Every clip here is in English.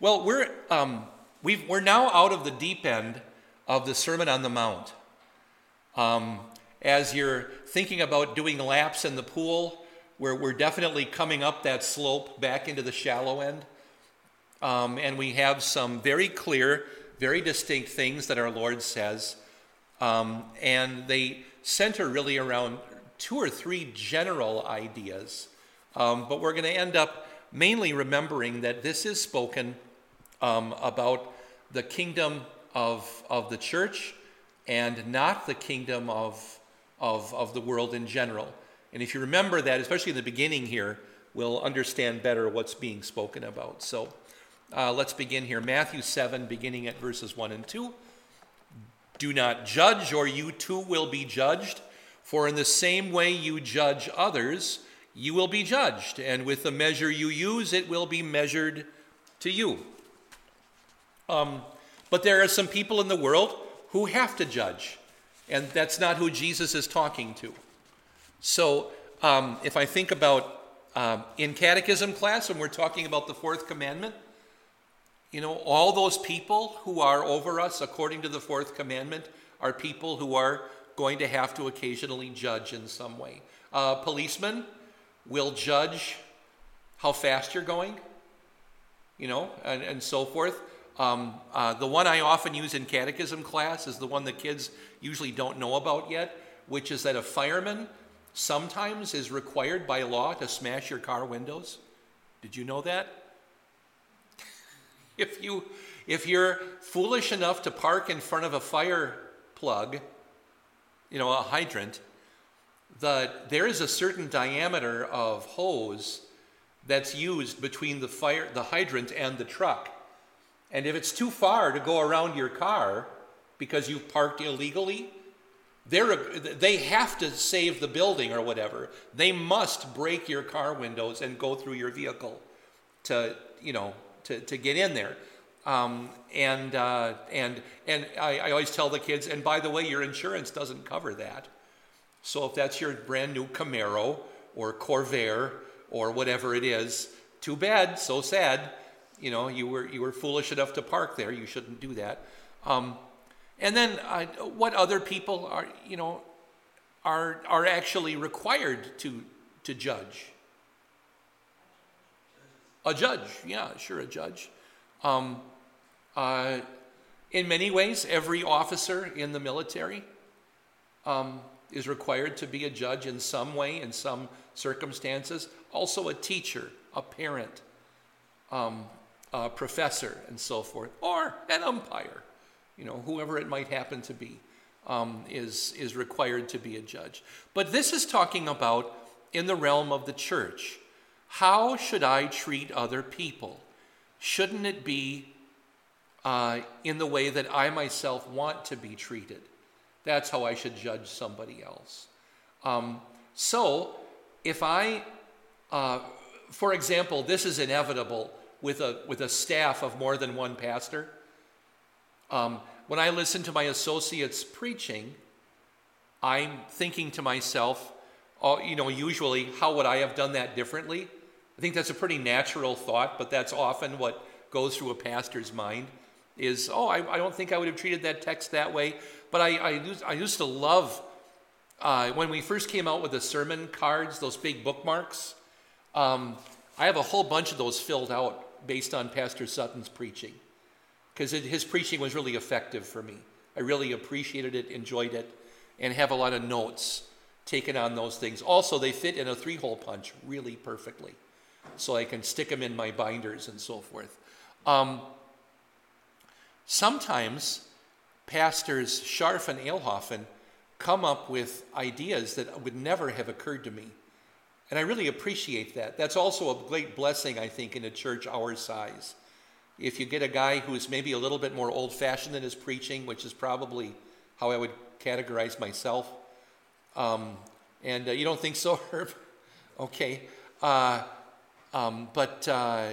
Well, we're, um, we've, we're now out of the deep end of the Sermon on the Mount. Um, as you're thinking about doing laps in the pool, we're, we're definitely coming up that slope back into the shallow end. Um, and we have some very clear, very distinct things that our Lord says. Um, and they center really around two or three general ideas. Um, but we're going to end up mainly remembering that this is spoken um, about the kingdom of, of the church and not the kingdom of, of, of the world in general. And if you remember that, especially in the beginning here, we'll understand better what's being spoken about. So uh, let's begin here. Matthew 7, beginning at verses 1 and 2. Do not judge, or you too will be judged. For in the same way you judge others, you will be judged. And with the measure you use, it will be measured to you. Um, but there are some people in the world who have to judge, and that's not who Jesus is talking to. So um, if I think about um, in catechism class, when we're talking about the fourth commandment, you know, all those people who are over us according to the fourth commandment are people who are going to have to occasionally judge in some way. Uh, policemen will judge how fast you're going, you know, and, and so forth. Um, uh, the one I often use in catechism class is the one the kids usually don't know about yet, which is that a fireman sometimes is required by law to smash your car windows. Did you know that? if you if you're foolish enough to park in front of a fire plug, you know, a hydrant, the, there is a certain diameter of hose that's used between the fire the hydrant and the truck. And if it's too far to go around your car because you've parked illegally, they're, they have to save the building or whatever. They must break your car windows and go through your vehicle to, you know, to, to get in there. Um, and uh, and and I, I always tell the kids, and by the way, your insurance doesn't cover that. So if that's your brand new Camaro or Corvair or whatever it is, too bad, so sad. You know, you were you were foolish enough to park there. You shouldn't do that. Um, and then uh, what other people are, you know, are are actually required to to judge. A judge, yeah, sure, a judge. Um, uh, in many ways, every officer in the military um, is required to be a judge in some way, in some circumstances. Also, a teacher, a parent, um, a professor, and so forth, or an umpire, you know, whoever it might happen to be, um, is, is required to be a judge. But this is talking about in the realm of the church. How should I treat other people? Shouldn't it be uh, in the way that I myself want to be treated? That's how I should judge somebody else. Um, so, if I, uh, for example, this is inevitable with a, with a staff of more than one pastor. Um, when I listen to my associates preaching, I'm thinking to myself, oh, you know, usually, how would I have done that differently? I think that's a pretty natural thought, but that's often what goes through a pastor's mind is, oh, I, I don't think I would have treated that text that way. But I, I, used, I used to love, uh, when we first came out with the sermon cards, those big bookmarks, um, I have a whole bunch of those filled out based on Pastor Sutton's preaching because his preaching was really effective for me. I really appreciated it, enjoyed it, and have a lot of notes taken on those things. Also, they fit in a three hole punch really perfectly so I can stick them in my binders and so forth. Um, sometimes pastors Scharf and Eilhofen come up with ideas that would never have occurred to me. And I really appreciate that. That's also a great blessing, I think, in a church our size. If you get a guy who's maybe a little bit more old fashioned in his preaching, which is probably how I would categorize myself, um, and uh, you don't think so, Herb? okay. Uh, um, but uh,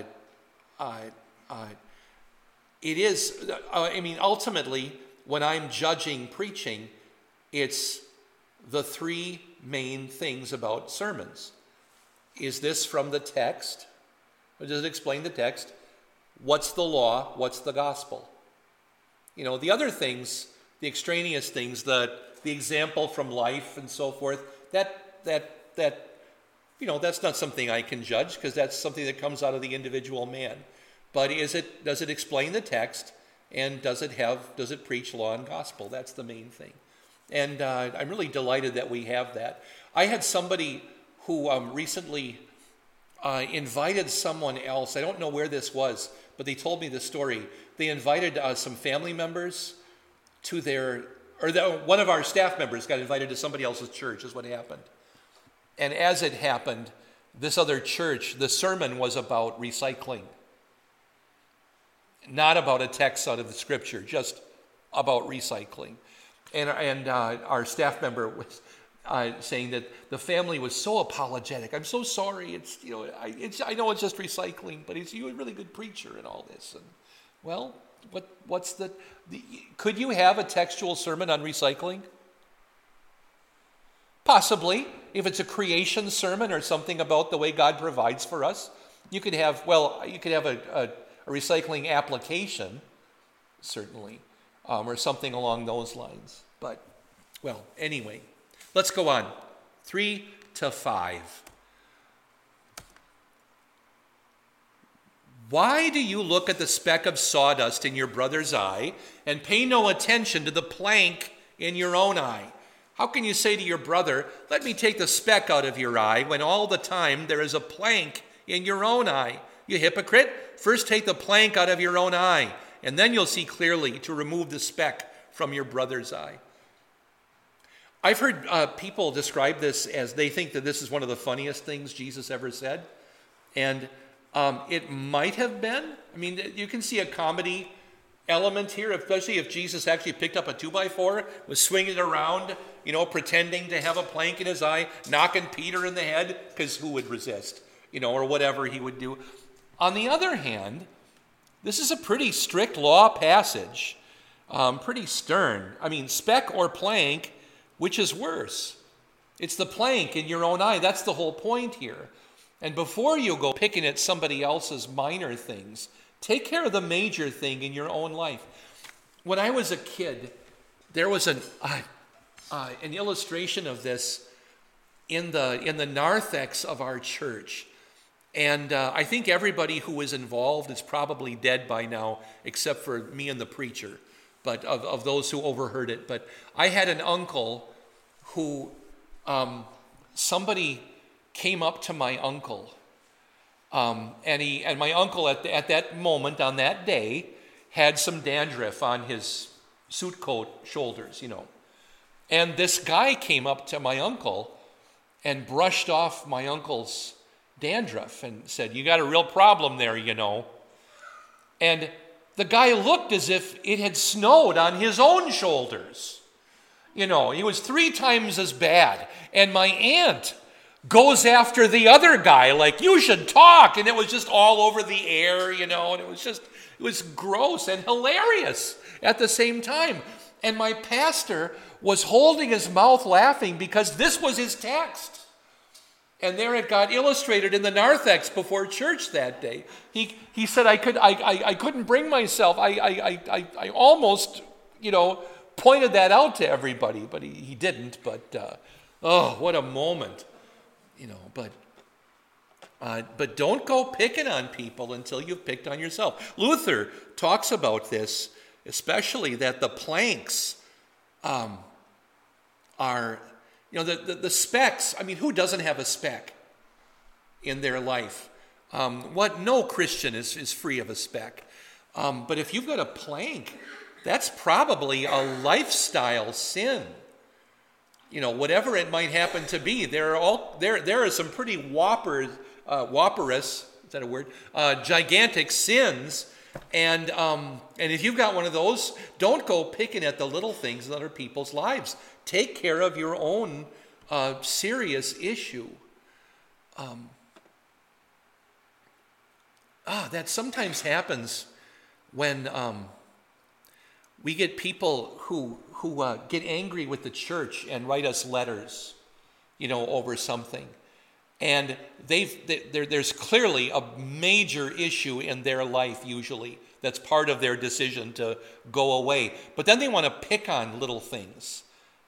uh, uh, it is, uh, I mean, ultimately, when I'm judging preaching, it's the three main things about sermons. Is this from the text? Or does it explain the text? what's the law, what's the gospel. You know, the other things, the extraneous things, the, the example from life and so forth, that, that, that, you know, that's not something I can judge because that's something that comes out of the individual man. But is it, does it explain the text and does it have, does it preach law and gospel? That's the main thing. And uh, I'm really delighted that we have that. I had somebody who um, recently uh, invited someone else. I don't know where this was, but they told me the story. They invited uh, some family members to their, or the, one of our staff members got invited to somebody else's church, is what happened. And as it happened, this other church, the sermon was about recycling, not about a text out of the scripture, just about recycling. And, and uh, our staff member was uh, saying that the family was so apologetic. I'm so sorry. It's you know I, it's, I know it's just recycling, but he's you a really good preacher and all this. And well, what what's the, the could you have a textual sermon on recycling? Possibly, if it's a creation sermon or something about the way God provides for us, you could have well you could have a, a, a recycling application, certainly, um, or something along those lines. But well, anyway. Let's go on. Three to five. Why do you look at the speck of sawdust in your brother's eye and pay no attention to the plank in your own eye? How can you say to your brother, Let me take the speck out of your eye, when all the time there is a plank in your own eye? You hypocrite, first take the plank out of your own eye, and then you'll see clearly to remove the speck from your brother's eye. I've heard uh, people describe this as they think that this is one of the funniest things Jesus ever said. And um, it might have been. I mean, you can see a comedy element here, especially if Jesus actually picked up a two by four, was swinging it around, you know, pretending to have a plank in his eye, knocking Peter in the head, because who would resist, you know, or whatever he would do. On the other hand, this is a pretty strict law passage, um, pretty stern. I mean, speck or plank which is worse? It's the plank in your own eye. That's the whole point here. And before you go picking at somebody else's minor things, take care of the major thing in your own life. When I was a kid, there was an, uh, uh, an illustration of this in the, in the narthex of our church. And uh, I think everybody who was involved is probably dead by now, except for me and the preacher, but of, of those who overheard it. But I had an uncle who um, somebody came up to my uncle. Um, and, he, and my uncle, at, the, at that moment, on that day, had some dandruff on his suit coat shoulders, you know. And this guy came up to my uncle and brushed off my uncle's dandruff and said, You got a real problem there, you know. And the guy looked as if it had snowed on his own shoulders. You know, he was three times as bad. And my aunt goes after the other guy, like, you should talk. And it was just all over the air, you know, and it was just, it was gross and hilarious at the same time. And my pastor was holding his mouth laughing because this was his text. And there it got illustrated in the narthex before church that day. He, he said, I, could, I, I, I couldn't bring myself. I, I, I, I almost, you know, pointed that out to everybody, but he, he didn't. But uh, oh, what a moment, you know. But uh, but don't go picking on people until you've picked on yourself. Luther talks about this, especially that the planks um, are, you know, the, the, the, specks. I mean, who doesn't have a speck in their life? Um, what no Christian is, is free of a speck. Um, but if you've got a plank that's probably a lifestyle sin. You know, whatever it might happen to be, there are all there there are some pretty whopper, uh, whopperous is that a word? Uh, gigantic sins, and um, and if you've got one of those, don't go picking at the little things in other people's lives. Take care of your own uh, serious issue. Um, ah, that sometimes happens when. Um, we get people who, who uh, get angry with the church and write us letters, you know, over something. and they've, they, there's clearly a major issue in their life, usually, that's part of their decision to go away. But then they want to pick on little things.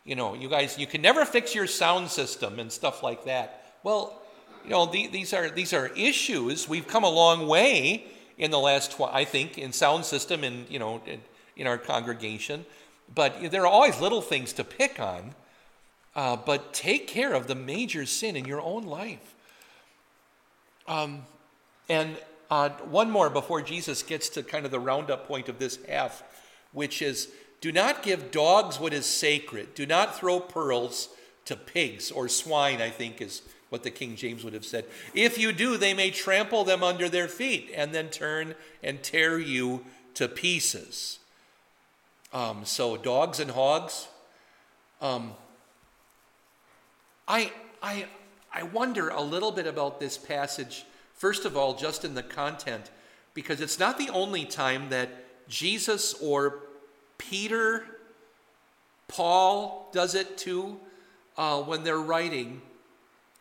You know, you guys, you can never fix your sound system and stuff like that. Well, you know, the, these are these are issues. We've come a long way in the last, tw- I think, in sound system and you know, in, in, our congregation. But there are always little things to pick on. Uh, but take care of the major sin in your own life. Um, and uh, one more before Jesus gets to kind of the roundup point of this half, which is do not give dogs what is sacred. Do not throw pearls to pigs or swine, I think is what the King James would have said. If you do, they may trample them under their feet and then turn and tear you to pieces. Um, so, dogs and hogs. Um, I, I, I wonder a little bit about this passage, first of all, just in the content, because it's not the only time that Jesus or Peter, Paul does it too, uh, when they're writing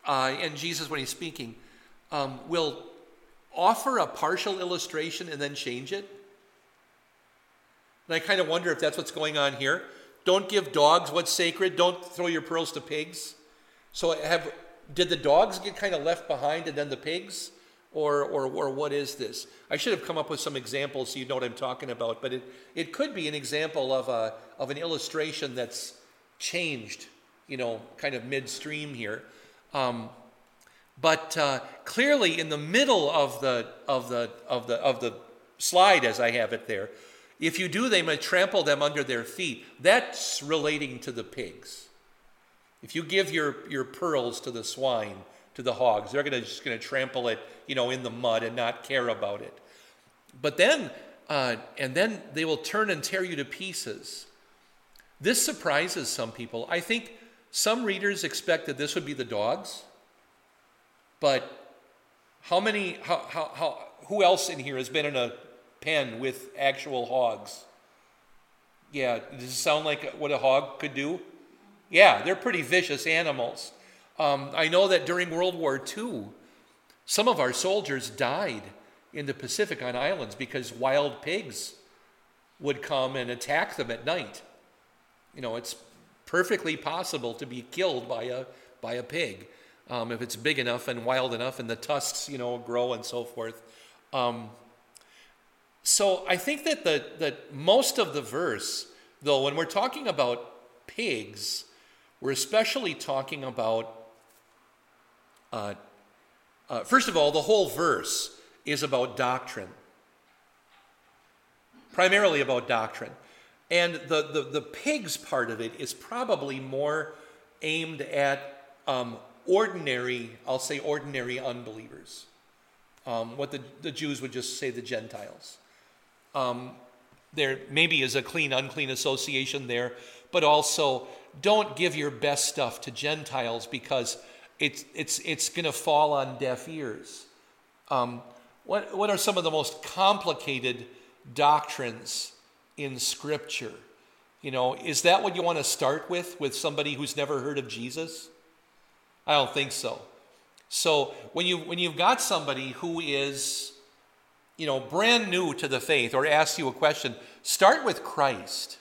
uh, and Jesus, when he's speaking, um, will offer a partial illustration and then change it. And I kind of wonder if that's what's going on here. Don't give dogs what's sacred. Don't throw your pearls to pigs. So have did the dogs get kind of left behind and then the pigs? Or, or, or what is this? I should have come up with some examples so you know what I'm talking about, but it, it could be an example of, a, of an illustration that's changed, you know, kind of midstream here. Um, but uh, clearly, in the middle of the, of, the, of, the, of the slide, as I have it there, if you do, they may trample them under their feet. That's relating to the pigs. If you give your, your pearls to the swine, to the hogs, they're gonna, just going to trample it, you know, in the mud and not care about it. But then, uh, and then they will turn and tear you to pieces. This surprises some people. I think some readers expected this would be the dogs, but how many, how, how, how, who else in here has been in a pen with actual hogs? Yeah, does it sound like what a hog could do? Yeah, they're pretty vicious animals. Um, I know that during World War II, some of our soldiers died in the Pacific on islands because wild pigs would come and attack them at night. You know, it's perfectly possible to be killed by a, by a pig um, if it's big enough and wild enough and the tusks, you know, grow and so forth. Um, so I think that the, that most of the verse, though, when we're talking about pigs, we're especially talking about, uh, uh, first of all, the whole verse is about doctrine, primarily about doctrine. And the, the, the pigs part of it is probably more aimed at um, ordinary, I'll say ordinary unbelievers. Um, what the, the Jews would just say the Gentiles. Um, there maybe is a clean unclean association there, but also don't give your best stuff to Gentiles because it's, it's, it's going to fall on deaf ears. Um, what, what are some of the most complicated doctrines in Scripture. You know, is that what you want to start with, with somebody who's never heard of Jesus? I don't think so. So when you when you've got somebody who is, you know, brand new to the faith or asks you a question, start with Christ.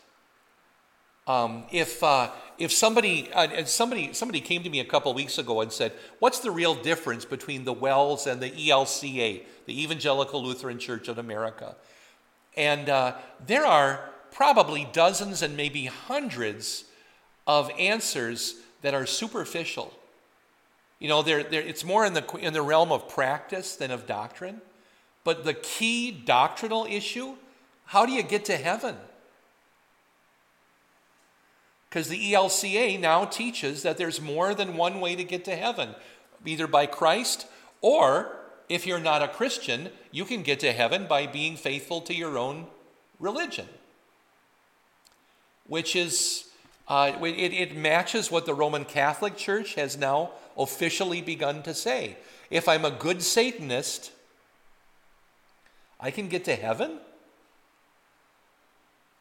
Um, if uh, if somebody uh, somebody somebody came to me a couple weeks ago and said, "What's the real difference between the WELS and the ELCA, the Evangelical Lutheran Church of America?" And uh, there are probably dozens and maybe hundreds of answers that are superficial. You know, they're, they're, it's more in the, in the realm of practice than of doctrine. But the key doctrinal issue how do you get to heaven? Because the ELCA now teaches that there's more than one way to get to heaven, either by Christ or if you're not a Christian, you can get to heaven by being faithful to your own religion, which is, uh, it, it matches what the Roman Catholic Church has now officially begun to say. If I'm a good Satanist, I can get to heaven?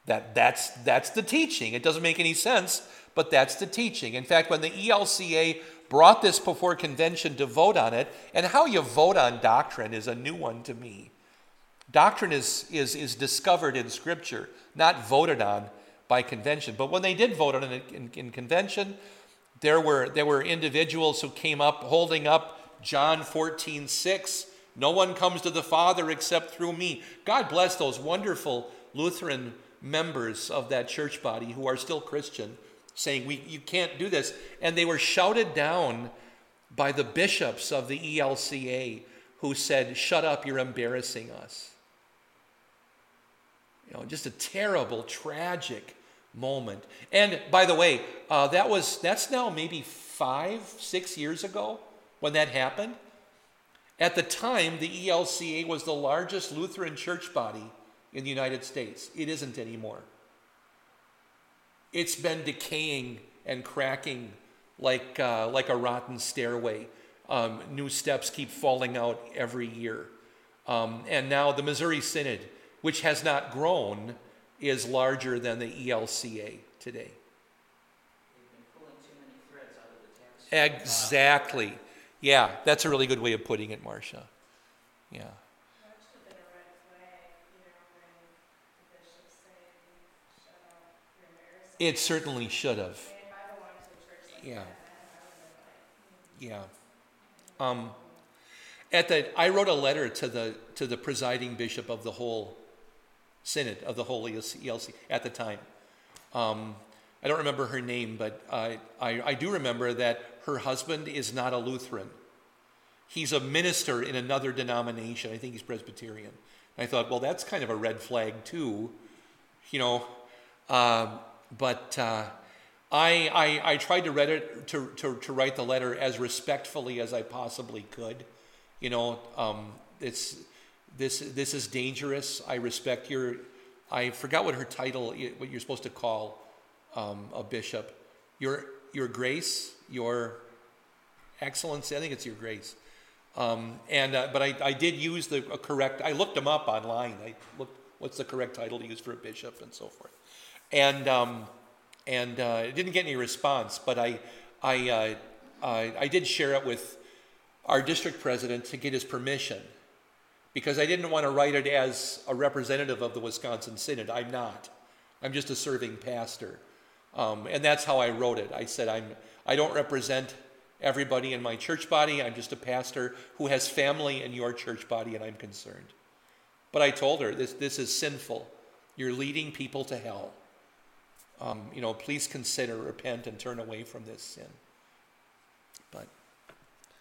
That, that's, that's the teaching. It doesn't make any sense, but that's the teaching. In fact, when the ELCA brought this before convention to vote on it, and how you vote on doctrine is a new one to me. Doctrine is, is, is discovered in Scripture, not voted on by convention. But when they did vote on it in, in convention, there were, there were individuals who came up holding up John 14, 6. No one comes to the Father except through me. God bless those wonderful Lutheran members of that church body who are still Christian, saying, we, You can't do this. And they were shouted down by the bishops of the ELCA who said, Shut up, you're embarrassing us. You know, just a terrible, tragic moment. And by the way, uh, that was that's now maybe five, six years ago when that happened. At the time, the ELCA was the largest Lutheran church body in the United States. It isn't anymore. It's been decaying and cracking like, uh, like a rotten stairway. Um, new steps keep falling out every year. Um, and now the Missouri Synod which has not grown, is larger than the ELCA today. Exactly. Yeah, that's a really good way of putting it, Marcia. Yeah. It certainly should have. Yeah. Yeah. Um, at the, I wrote a letter to the to the presiding bishop of the whole synod of the whole ELC at the time. Um, I don't remember her name, but I, I, I do remember that her husband is not a Lutheran. He's a minister in another denomination. I think he's Presbyterian. I thought, well, that's kind of a red flag, too. You know, uh, but uh, I, I, I, tried to, it, to, to, to, write the letter as respectfully as I possibly could. You know, um, it's this, this is dangerous. I respect your, I forgot what her title, what you're supposed to call um, a bishop. Your, your grace, your excellency, I think it's your grace. Um, and, uh, but I, I did use the correct, I looked them up online. I looked, what's the correct title to use for a bishop and so forth. And, um, and uh, didn't get any response, but I, I, uh, I, I did share it with our district president to get his permission because I didn't want to write it as a representative of the Wisconsin Synod. I'm not. I'm just a serving pastor. Um, and that's how I wrote it. I said, I'm, I don't represent everybody in my church body. I'm just a pastor who has family in your church body, and I'm concerned. But I told her, this, this is sinful. You're leading people to hell. Um, you know, please consider, repent, and turn away from this sin. But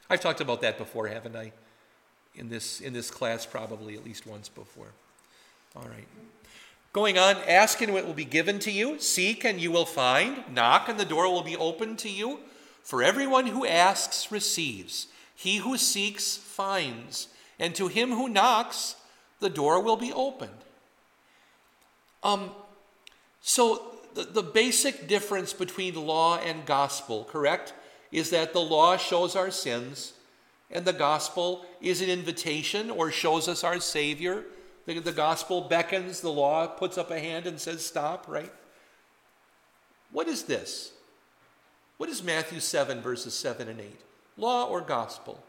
I've talked about that before, haven't I? in this, in this class probably at least once before. All right. Going on, ask and it will be given to you. Seek and you will find. Knock and the door will be opened to you. For everyone who asks receives. He who seeks finds. And to him who knocks, the door will be opened. Um, so, the, the basic difference between law and gospel, correct, is that the law shows our sins and the gospel is an invitation or shows us our Savior. The, the gospel beckons, the law puts up a hand and says, Stop, right? What is this? What is Matthew 7, verses 7 and 8? Law or gospel?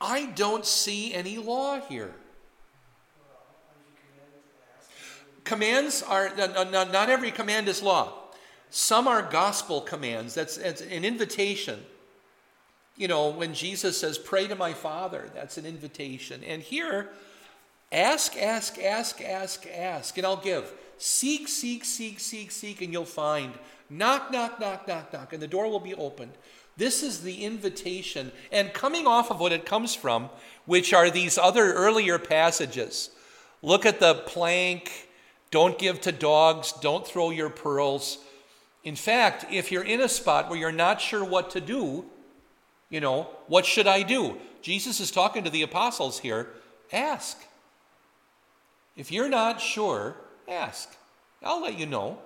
I don't see any law here. Commands are, not every command is law. Some are gospel commands. That's, that's an invitation. You know, when Jesus says, Pray to my Father, that's an invitation. And here, ask, ask, ask, ask, ask, and I'll give. Seek, seek, seek, seek, seek, and you'll find. Knock, knock, knock, knock, knock, and the door will be opened. This is the invitation. And coming off of what it comes from, which are these other earlier passages. Look at the plank. Don't give to dogs. Don't throw your pearls. In fact, if you're in a spot where you're not sure what to do, you know, what should I do? Jesus is talking to the apostles here. Ask. If you're not sure, ask. I'll let you know.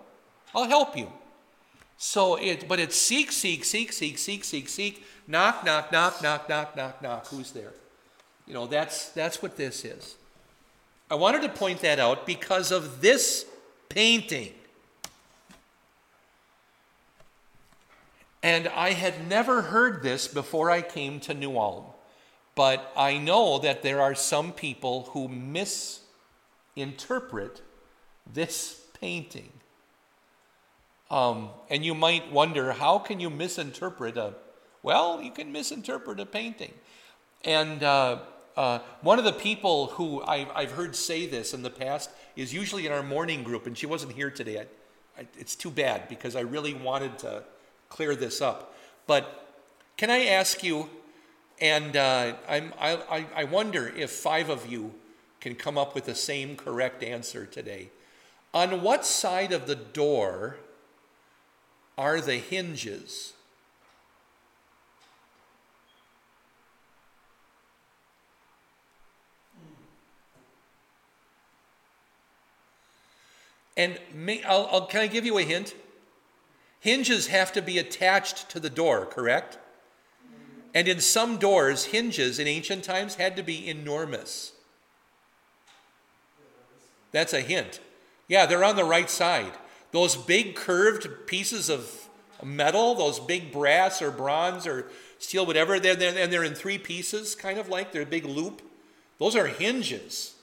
I'll help you. So it, but it's seek, seek, seek, seek, seek, seek, seek, knock, knock, knock, knock, knock, knock, knock. Who's there? You know, that's that's what this is. I wanted to point that out because of this painting. And I had never heard this before I came to New Ulm. But I know that there are some people who misinterpret this painting. Um, and you might wonder, how can you misinterpret a, well, you can misinterpret a painting. And uh, uh, one of the people who I've, I've, heard say this in the past is usually in our morning group, and she wasn't here today. I, I, it's too bad because I really wanted to clear this up. But can I ask you, and uh, I, I wonder if five of you can come up with the same correct answer today. On what side of the door are the hinges? And may, I'll, I'll, can I give you a hint? Hinges have to be attached to the door, correct? And in some doors, hinges in ancient times had to be enormous. That's a hint. Yeah, they're on the right side. Those big curved pieces of metal, those big brass or bronze or steel, whatever, they're, they're, and they're in three pieces, kind of like they're a big loop. Those are hinges.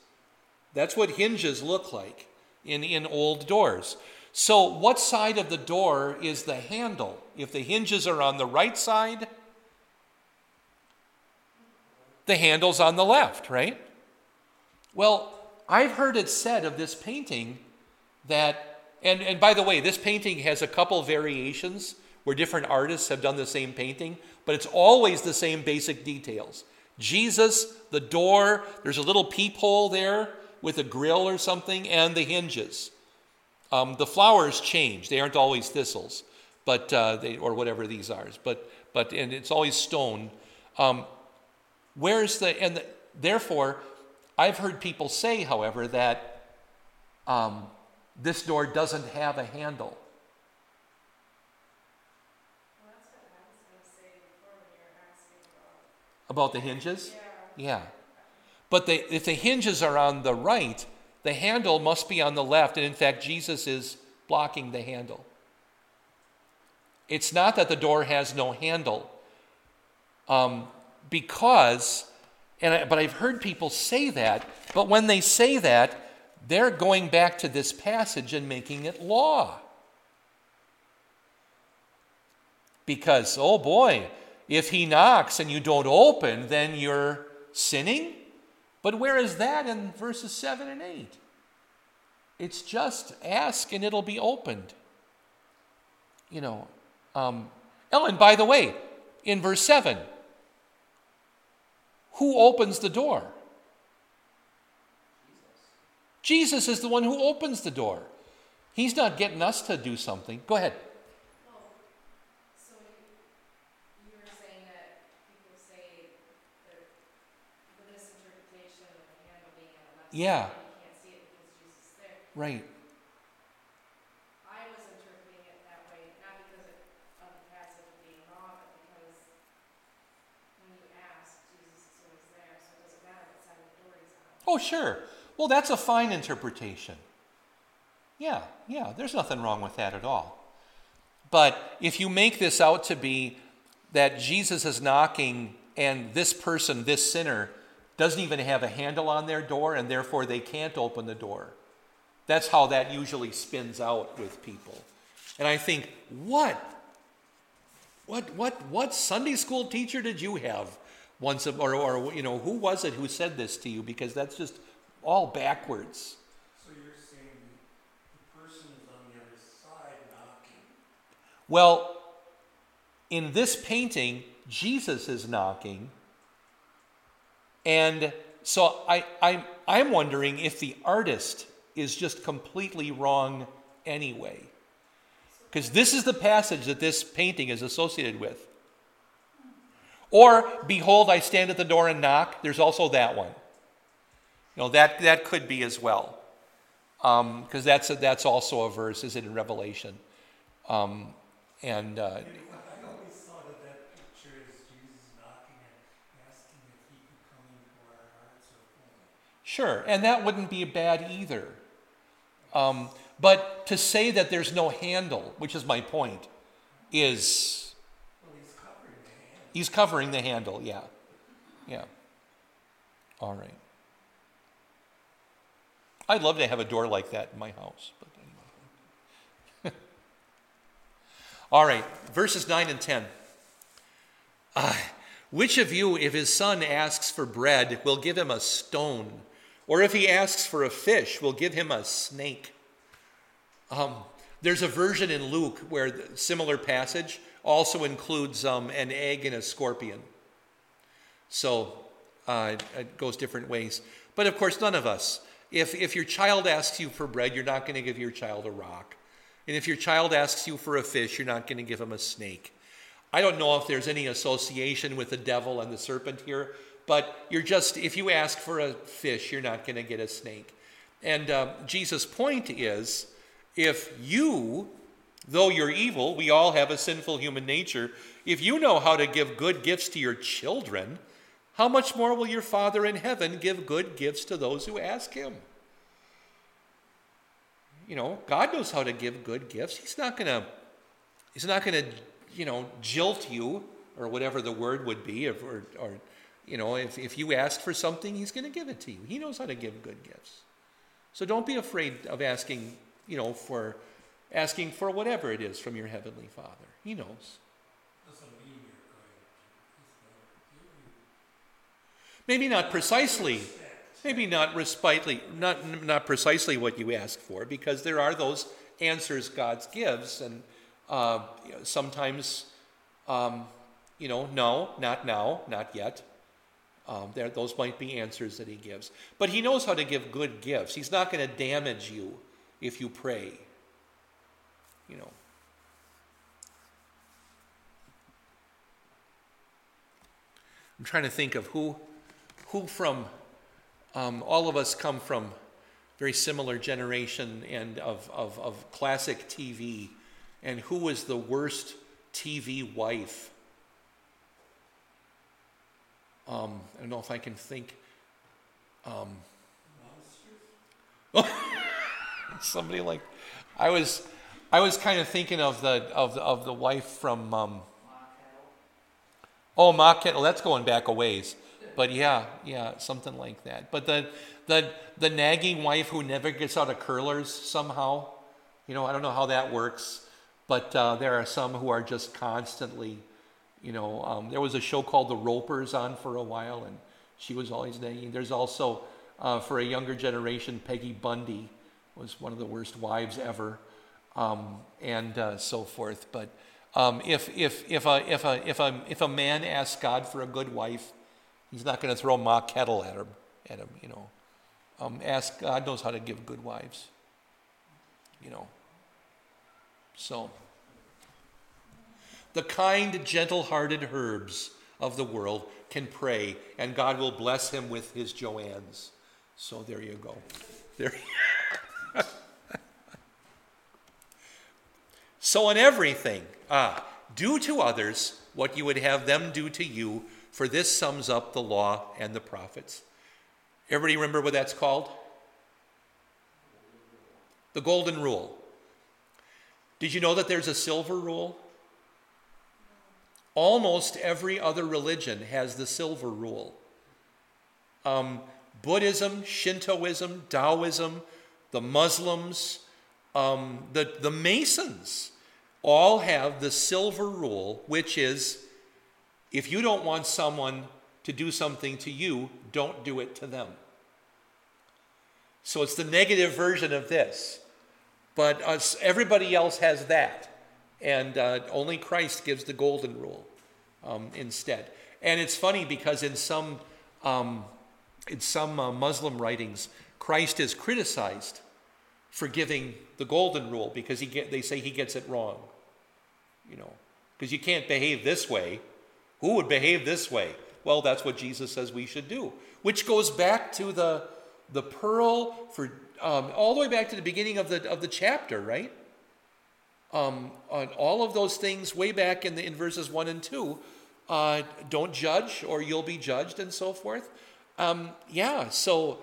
That's what hinges look like in, in old doors. So, what side of the door is the handle? If the hinges are on the right side, the handle's on the left, right? Well, I've heard it said of this painting that, and, and by the way, this painting has a couple variations where different artists have done the same painting, but it's always the same basic details. Jesus, the door, there's a little peephole there with a grill or something, and the hinges. Um, the flowers change; they aren't always thistles, but uh, they or whatever these are. But but and it's always stone. Um, where's the and the, therefore, I've heard people say, however, that um, this door doesn't have a handle. about the hinges? Yeah. yeah. But if the hinges are on the right, the handle must be on the left. And in fact, Jesus is blocking the handle. It's not that the door has no handle, um, because, and I, but I've heard people say that, but when they say that, they're going back to this passage and making it law. Because, oh boy, if he knocks and you don't open, then you're sinning? But where is that in verses 7 and 8? It's just ask and it'll be opened. You know, um, Ellen, by the way, in verse 7, who opens the door? Jesus. Jesus is the one who opens the door. He's not getting us to do something. Go ahead. Yeah. Right. I was interpreting it that way, not because of the passage being wrong, but because when you ask, Jesus is always there, so it doesn't matter what side of the door he's on. Oh, sure. Well, that's a fine interpretation. Yeah, yeah, there's nothing wrong with that at all. But if you make this out to be that Jesus is knocking and this person, this sinner, doesn't even have a handle on their door, and therefore they can't open the door. That's how that usually spins out with people. And I think, what? What, what, what Sunday school teacher did you have once, or, or, you know, who was it who said this to you? Because that's just all backwards. So you're saying the person is on the other side knocking? Well, in this painting, Jesus is knocking and so I, I, I'm wondering if the artist is just completely wrong anyway. Because this is the passage that this painting is associated with. Or, behold, I stand at the door and knock. There's also that one. You know, that, that could be as well. Because um, that's, that's also a verse, is it in Revelation? Um, And uh, I always thought of that picture as Jesus knocking and asking if he could come into our hearts or home. Sure, and that wouldn't be bad either. Um, but to say that there's no handle, which is my point, is Well, he's covering he's covering the handle, yeah. Yeah. All right. I'd love to have a door like that in my house, but anyway. All right, verses 9 and 10. Uh, which of you, if his son asks for bread, will give him a stone? Or if he asks for a fish, we'll give him a snake? Um, there's a version in Luke where the similar passage also includes um, an egg and a scorpion. So uh, it goes different ways. But of course, none of us. If, if your child asks you for bread, you're not going to give your child a rock. And if your child asks you for a fish, you're not going to give him a snake. I don't know if there's any association with the devil and the serpent here, but you're just, if you ask for a fish, you're not going to get a snake. And uh, Jesus' point is if you, though you're evil, we all have a sinful human nature, if you know how to give good gifts to your children, how much more will your Father in heaven give good gifts to those who ask him? You know, God knows how to give good gifts. He's not going to he's not going to, you know, jilt you or whatever the word would be or, or, or you know, if, if you ask for something, he's going to give it to you. He knows how to give good gifts. So don't be afraid of asking, you know, for asking for whatever it is from your heavenly Father. He knows. Maybe not precisely, maybe not precisely, not, not precisely what you ask for, because there are those answers God gives, and uh, sometimes, um, you know, no, not now, not yet. Um, there, those might be answers that He gives, but He knows how to give good gifts. He's not going to damage you if you pray. You know. I'm trying to think of who who from um, all of us come from very similar generation and of, of, of classic TV and who was the worst TV wife um, I don't know if I can think um, somebody like I was I was kind of thinking of the of the, of the wife from um, oh Ma Kettle that's going back a ways but yeah, yeah, something like that. But the the the nagging wife who never gets out of curlers somehow, you know, I don't know how that works, but uh, there are some who are just constantly, you know. Um, there was a show called The Ropers on for a while, and she was always nagging. There's also uh, for a younger generation, Peggy Bundy was one of the worst wives ever, um, and uh, so forth. But um, if if if a if a if a if a man asks God for a good wife He's not going to throw Ma Kettle at him, at him, you know. Um, ask God knows how to give good wives, you know. So, the kind, gentle-hearted herbs of the world can pray, and God will bless him with his Joannes. So there you go. There. so in everything, ah, do to others what you would have them do to you for this sums up the law and the prophets. Everybody remember what that's called? The Golden Rule. Did you know that there's a silver rule? Almost every other religion has the silver rule. Um, Buddhism, Shintoism, Taoism, the Muslims, um, the, the Masons all have the silver rule, which is if you don't want someone to do something to you, don't do it to them. So it's the negative version of this. But us, everybody else has that. And uh, only Christ gives the golden rule um, instead. And it's funny because in some, um, in some uh, Muslim writings, Christ is criticized for giving the golden rule because he get, they say he gets it wrong. You know, because you can't behave this way who would behave this way? Well, that's what Jesus says we should do, which goes back to the, the pearl for um, all the way back to the beginning of the, of the chapter, right? Um, on all of those things way back in, the, in verses 1 and 2. Uh, don't judge or you'll be judged and so forth. Um, yeah, so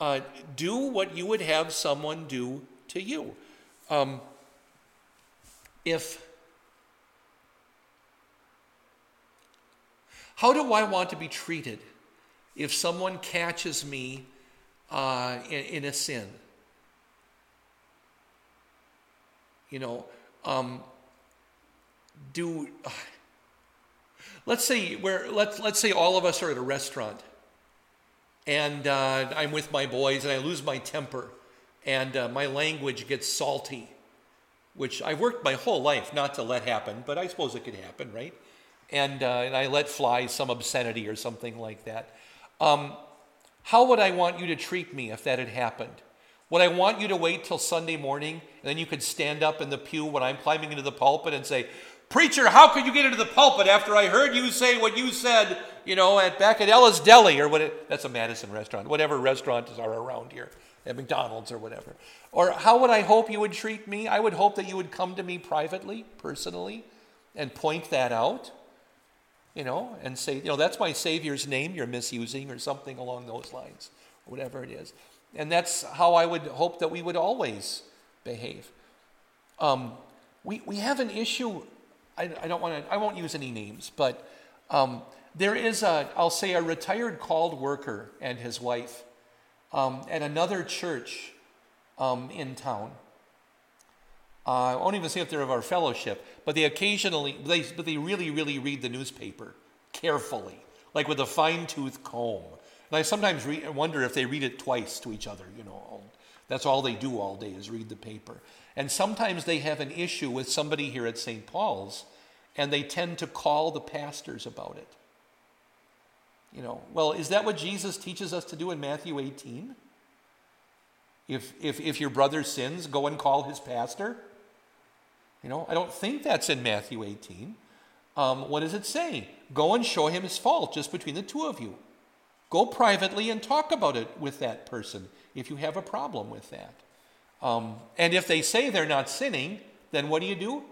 uh, do what you would have someone do to you. Um, if how do I want to be treated if someone catches me uh, in, in, a sin? You know, um, do uh, let's say where let's let's say all of us are at a restaurant, and uh, I'm with my boys, and I lose my temper, and uh, my language gets salty, which I've worked my whole life not to let happen, but I suppose it could happen, right? And, uh, and I let fly some obscenity or something like that. Um, how would I want you to treat me if that had happened? Would I want you to wait till Sunday morning and then you could stand up in the pew when I'm climbing into the pulpit and say, Preacher, how could you get into the pulpit after I heard you say what you said, you know, at back at Ella's Deli or what it, that's a Madison restaurant, whatever restaurants are around here, at McDonald's or whatever. Or how would I hope you would treat me? I would hope that you would come to me privately, personally, and point that out, you know, and say, you know, that's my Savior's name you're misusing or something along those lines, whatever it is. And that's how I would hope that we would always behave. Um, we, we have an issue I, I don't want to, I won't use any names, but um, there is a, I'll say, a retired called worker and his wife um, at another church um, in town. Uh, I won't even say if they're of our fellowship, but they occasionally, they, but they really, really read the newspaper carefully, like with a fine tooth comb. And I sometimes re- wonder if they read it twice to each other, you know. That's all they do all day is read the paper. And sometimes they have an issue with somebody here at St. Paul's, and they tend to call the pastors about it. You know, well, is that what Jesus teaches us to do in Matthew 18? If, if, if your brother sins, go and call his pastor? You know, I don't think that's in Matthew 18. Um, what does it say? Go and show him his fault just between the two of you. Go privately and talk about it with that person if you have a problem with that. Um, and if they say they're not sinning, then what do you do?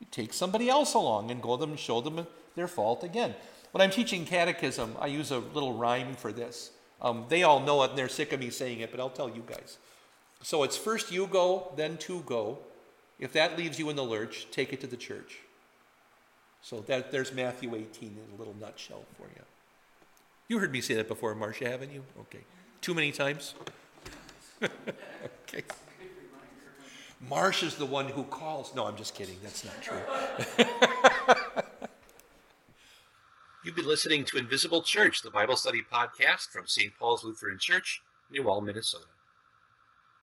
You take somebody else along and go them and show them their fault again. When I'm teaching catechism, I use a little rhyme for this. Um, they all know it and they're sick of me saying it, but I'll tell you guys. So it's first you go, then two go. If that leaves you in the lurch, take it to the church. So that, there's Matthew 18 in a little nutshell for you. You heard me say that before, Marcia, haven't you? Okay. Too many times? okay. Marsh is the one who calls. No, I'm just kidding. That's not true. You've been listening to Invisible Church, the Bible study podcast from St. Paul's Lutheran Church, New Minnesota.